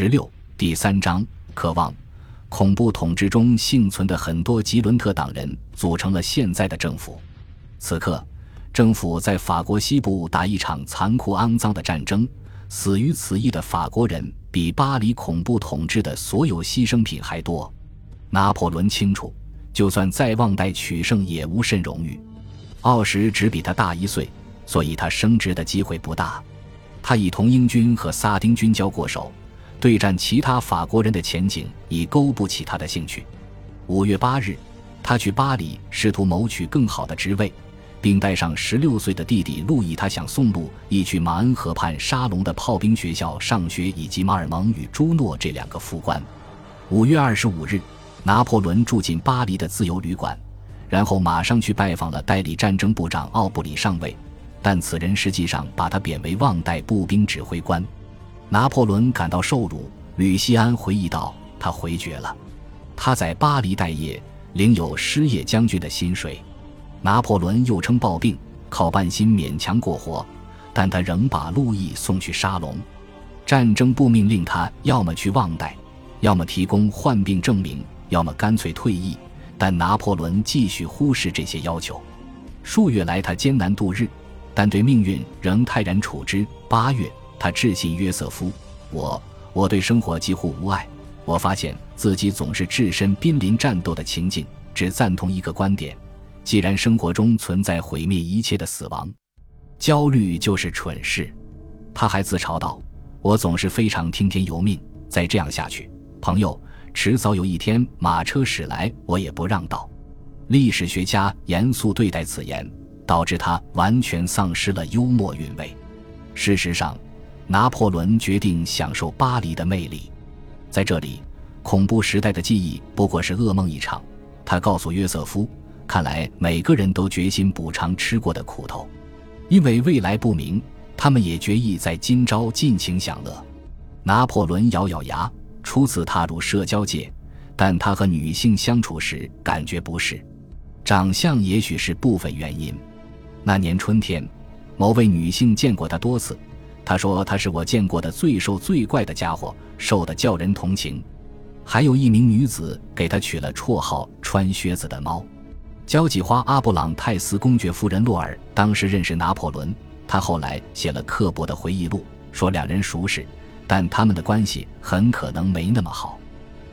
十六第三章，渴望恐怖统治中幸存的很多吉伦特党人组成了现在的政府。此刻，政府在法国西部打一场残酷肮脏的战争，死于此役的法国人比巴黎恐怖统治的所有牺牲品还多。拿破仑清楚，就算在旺代取胜，也无甚荣誉。奥什只比他大一岁，所以他升职的机会不大。他已同英军和萨丁军交过手。对战其他法国人的前景已勾不起他的兴趣。五月八日，他去巴黎，试图谋取更好的职位，并带上十六岁的弟弟路易。他想送路易去马恩河畔沙龙的炮兵学校上学，以及马尔蒙与朱诺这两个副官。五月二十五日，拿破仑住进巴黎的自由旅馆，然后马上去拜访了代理战争部长奥布里上尉，但此人实际上把他贬为旺代步兵指挥官。拿破仑感到受辱。吕西安回忆道：“他回绝了，他在巴黎待业，领有失业将军的薪水。拿破仑又称暴病，靠半薪勉强过活，但他仍把路易送去沙龙。战争部命令他要么去旺代，要么提供患病证明，要么干脆退役。但拿破仑继续忽视这些要求。数月来，他艰难度日，但对命运仍泰然处之。八月。”他致信约瑟夫：“我我对生活几乎无爱。我发现自己总是置身濒临战斗的情境，只赞同一个观点：既然生活中存在毁灭一切的死亡，焦虑就是蠢事。”他还自嘲道：“我总是非常听天由命。再这样下去，朋友，迟早有一天马车驶来，我也不让道。”历史学家严肃对待此言，导致他完全丧失了幽默韵味。事实上。拿破仑决定享受巴黎的魅力，在这里，恐怖时代的记忆不过是噩梦一场。他告诉约瑟夫：“看来每个人都决心补偿吃过的苦头，因为未来不明，他们也决意在今朝尽情享乐。”拿破仑咬咬牙，初次踏入社交界，但他和女性相处时感觉不适，长相也许是部分原因。那年春天，某位女性见过他多次。他说：“他是我见过的最瘦最怪的家伙，瘦得叫人同情。”还有一名女子给他取了绰号“穿靴子的猫”。交际花阿布朗泰斯公爵夫人洛尔当时认识拿破仑，他后来写了刻薄的回忆录，说两人熟识，但他们的关系很可能没那么好。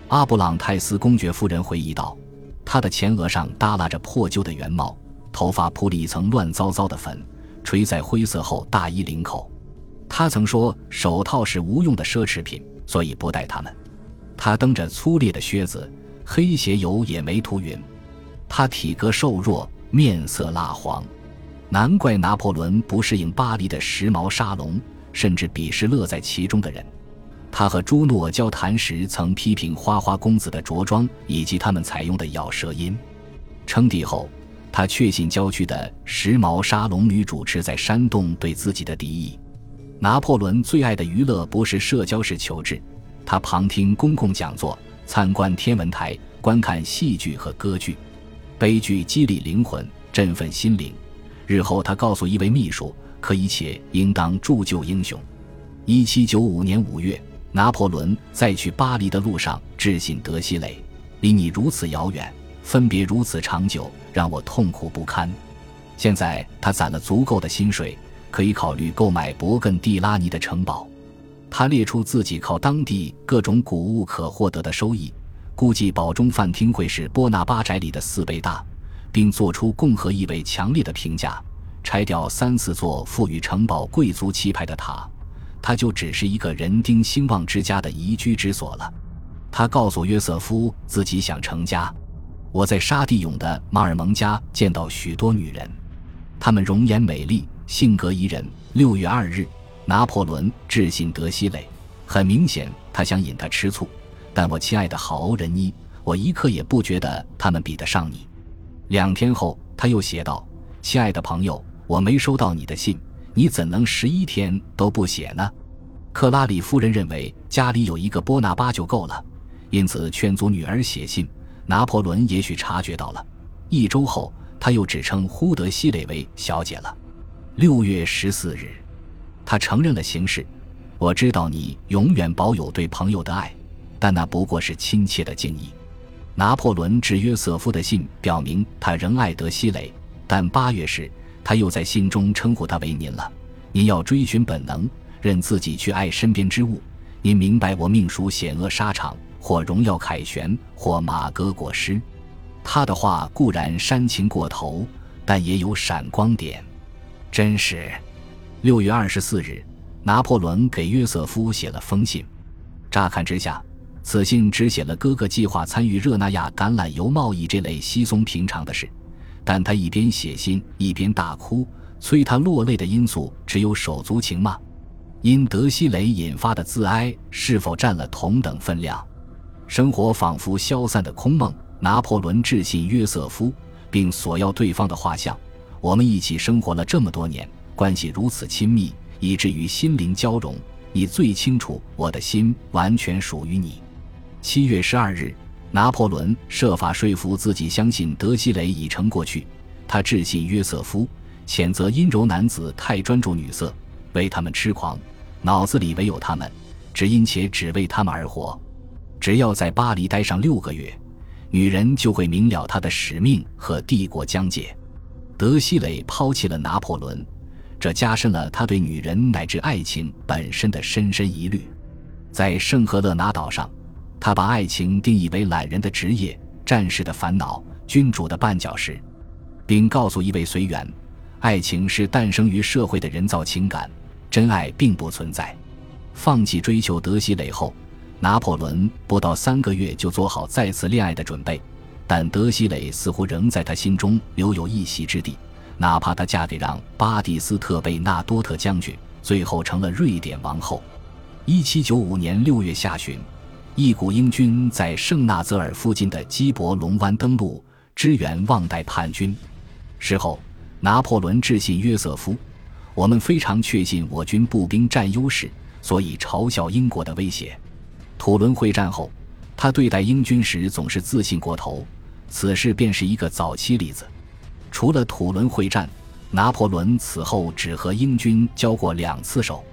阿布朗泰斯公爵夫人回忆道：“他的前额上耷拉着破旧的圆帽，头发铺了一层乱糟糟的粉，垂在灰色厚大衣领口。”他曾说手套是无用的奢侈品，所以不戴它们。他蹬着粗劣的靴子，黑鞋油也没涂匀。他体格瘦弱，面色蜡黄，难怪拿破仑不适应巴黎的时髦沙龙，甚至鄙视乐在其中的人。他和朱诺交谈时曾批评花花公子的着装以及他们采用的咬舌音。称帝后，他确信郊区的时髦沙龙女主持在煽动对自己的敌意。拿破仑最爱的娱乐不是社交式求治，他旁听公共讲座，参观天文台，观看戏剧和歌剧。悲剧激励灵魂，振奋心灵。日后，他告诉一位秘书，可一切应当铸就英雄。一七九五年五月，拿破仑在去巴黎的路上致信德西雷：“离你如此遥远，分别如此长久，让我痛苦不堪。现在，他攒了足够的薪水。”可以考虑购买勃艮第拉尼的城堡。他列出自己靠当地各种谷物可获得的收益，估计堡中饭厅会是波纳巴宅里的四倍大，并做出共和意味强烈的评价：拆掉三四座赋予城堡贵族气派的塔，它就只是一个人丁兴旺之家的宜居之所了。他告诉约瑟夫自己想成家。我在沙地永的马尔蒙家见到许多女人，她们容颜美丽。性格宜人。六月二日，拿破仑致信德西蕾，很明显，他想引他吃醋。但我亲爱的好欧仁妮，我一刻也不觉得他们比得上你。两天后，他又写道：“亲爱的朋友，我没收到你的信，你怎能十一天都不写呢？”克拉里夫人认为家里有一个波拿巴就够了，因此劝阻女儿写信。拿破仑也许察觉到了。一周后，他又只称呼德西蕾为小姐了。六月十四日，他承认了形势。我知道你永远保有对朋友的爱，但那不过是亲切的敬意。拿破仑致约瑟夫的信表明他仍爱德西雷，但八月时他又在信中称呼他为您了。您要追寻本能，任自己去爱身边之物。您明白我命属险恶沙场，或荣耀凯旋，或马革裹尸。他的话固然煽情过头，但也有闪光点。真是，六月二十四日，拿破仑给约瑟夫写了封信。乍看之下，此信只写了哥哥计划参与热那亚橄榄油贸易这类稀松平常的事。但他一边写信一边大哭，催他落泪的因素只有手足情吗？因德西雷引发的自哀是否占了同等分量？生活仿佛消散的空梦。拿破仑致信约瑟夫，并索要对方的画像。我们一起生活了这么多年，关系如此亲密，以至于心灵交融。你最清楚，我的心完全属于你。七月十二日，拿破仑设法说服自己相信德西雷已成过去。他致信约瑟夫，谴责阴柔男子太专注女色，为他们痴狂。脑子里唯有他们，只因且只为他们而活。只要在巴黎待上六个月，女人就会明了她的使命和帝国疆界。德西雷抛弃了拿破仑，这加深了他对女人乃至爱情本身的深深疑虑。在圣赫勒拿岛上，他把爱情定义为懒人的职业、战士的烦恼、君主的绊脚石，并告诉一位随员，爱情是诞生于社会的人造情感。真爱并不存在。放弃追求德西雷后，拿破仑不到三个月就做好再次恋爱的准备。但德西雷似乎仍在他心中留有一席之地，哪怕她嫁给让巴蒂斯特·贝纳多特将军，最后成了瑞典王后。一七九五年六月下旬，一股英军在圣纳泽尔附近的基伯龙湾登陆，支援旺代叛军。事后，拿破仑致信约瑟夫。我们非常确信我军步兵占优势，所以嘲笑英国的威胁。土伦会战后，他对待英军时总是自信过头，此事便是一个早期例子。除了土伦会战，拿破仑此后只和英军交过两次手：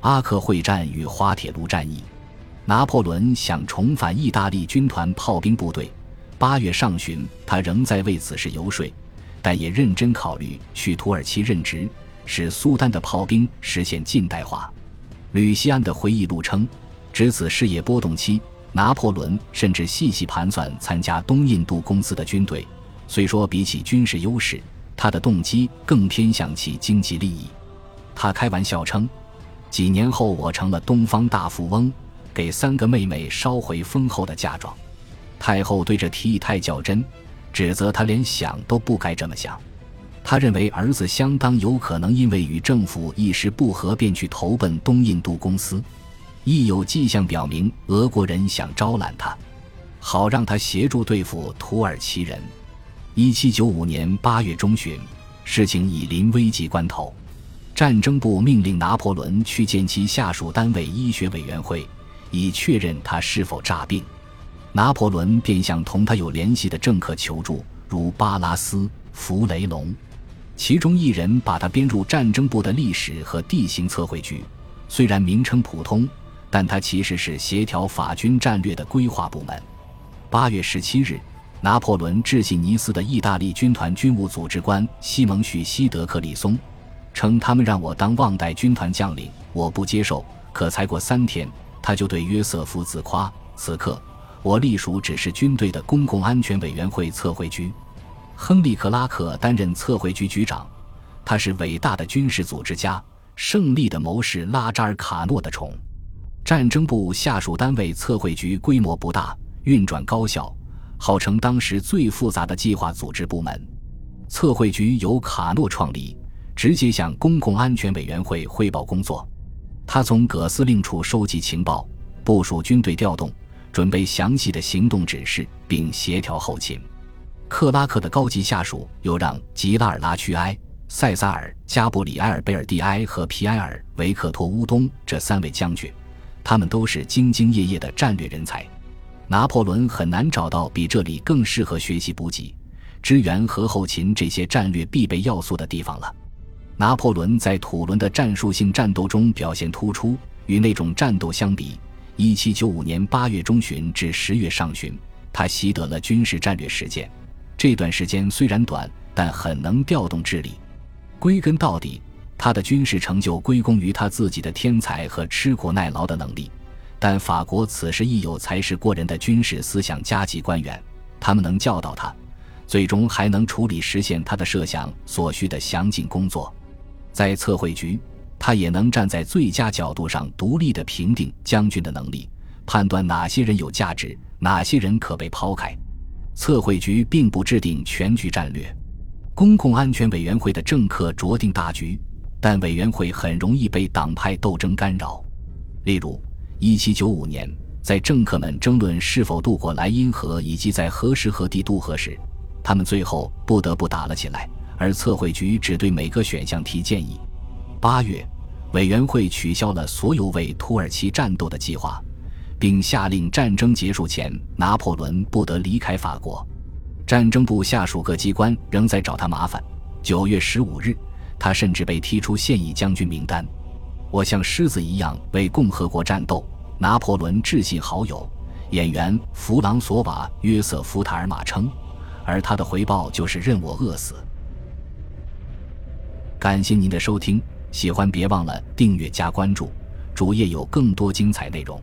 阿克会战与滑铁卢战役。拿破仑想重返意大利军团炮兵部队，八月上旬他仍在为此事游说，但也认真考虑去土耳其任职。使苏丹的炮兵实现近代化。吕西安的回忆录称，值此事业波动期，拿破仑甚至细细盘算参加东印度公司的军队。虽说比起军事优势，他的动机更偏向其经济利益。他开玩笑称：“几年后我成了东方大富翁，给三个妹妹捎回丰厚的嫁妆。”太后对这提议太较真，指责他连想都不该这么想。他认为儿子相当有可能因为与政府一时不和，便去投奔东印度公司。亦有迹象表明，俄国人想招揽他，好让他协助对付土耳其人。一七九五年八月中旬，事情已临危急关头，战争部命令拿破仑去见其下属单位医学委员会，以确认他是否诈病。拿破仑便向同他有联系的政客求助，如巴拉斯、弗雷龙。其中一人把他编入战争部的历史和地形测绘局，虽然名称普通，但它其实是协调法军战略的规划部门。八月十七日，拿破仑致信尼斯的意大利军团军务组织官西蒙许西德克里松，称他们让我当旺代军团将领，我不接受。可才过三天，他就对约瑟夫自夸：此刻我隶属只是军队的公共安全委员会测绘局。亨利·克拉克担任测绘局局长，他是伟大的军事组织家、胜利的谋士拉扎尔·卡诺的宠。战争部下属单位测绘局规模不大，运转高效，号称当时最复杂的计划组织部门。测绘局由卡诺创立，直接向公共安全委员会汇报工作。他从葛司令处收集情报，部署军队调动，准备详细的行动指示，并协调后勤。克拉克的高级下属有让·吉拉尔拉屈埃、塞萨尔·加布里埃尔·贝尔蒂埃和皮埃尔·维克托乌东这三位将军，他们都是兢兢业业的战略人才。拿破仑很难找到比这里更适合学习补给、支援和后勤这些战略必备要素的地方了。拿破仑在土伦的战术性战斗中表现突出，与那种战斗相比，一七九五年八月中旬至十月上旬，他习得了军事战略实践。这段时间虽然短，但很能调动智力。归根到底，他的军事成就归功于他自己的天才和吃苦耐劳的能力。但法国此时亦有才识过人的军事思想家级官员，他们能教导他，最终还能处理实现他的设想所需的详尽工作。在测绘局，他也能站在最佳角度上独立地评定将军的能力，判断哪些人有价值，哪些人可被抛开。测绘局并不制定全局战略，公共安全委员会的政客酌定大局，但委员会很容易被党派斗争干扰，例如。一七九五年，在政客们争论是否渡过莱茵河以及在何时何地渡河时，他们最后不得不打了起来，而测绘局只对每个选项提建议。八月，委员会取消了所有为土耳其战斗的计划，并下令战争结束前拿破仑不得离开法国。战争部下属各机关仍在找他麻烦。九月十五日，他甚至被踢出现役将军名单。我像狮子一样为共和国战斗。拿破仑致信好友演员弗朗索瓦·约瑟夫·塔尔马称，而他的回报就是任我饿死。感谢您的收听，喜欢别忘了订阅加关注，主页有更多精彩内容。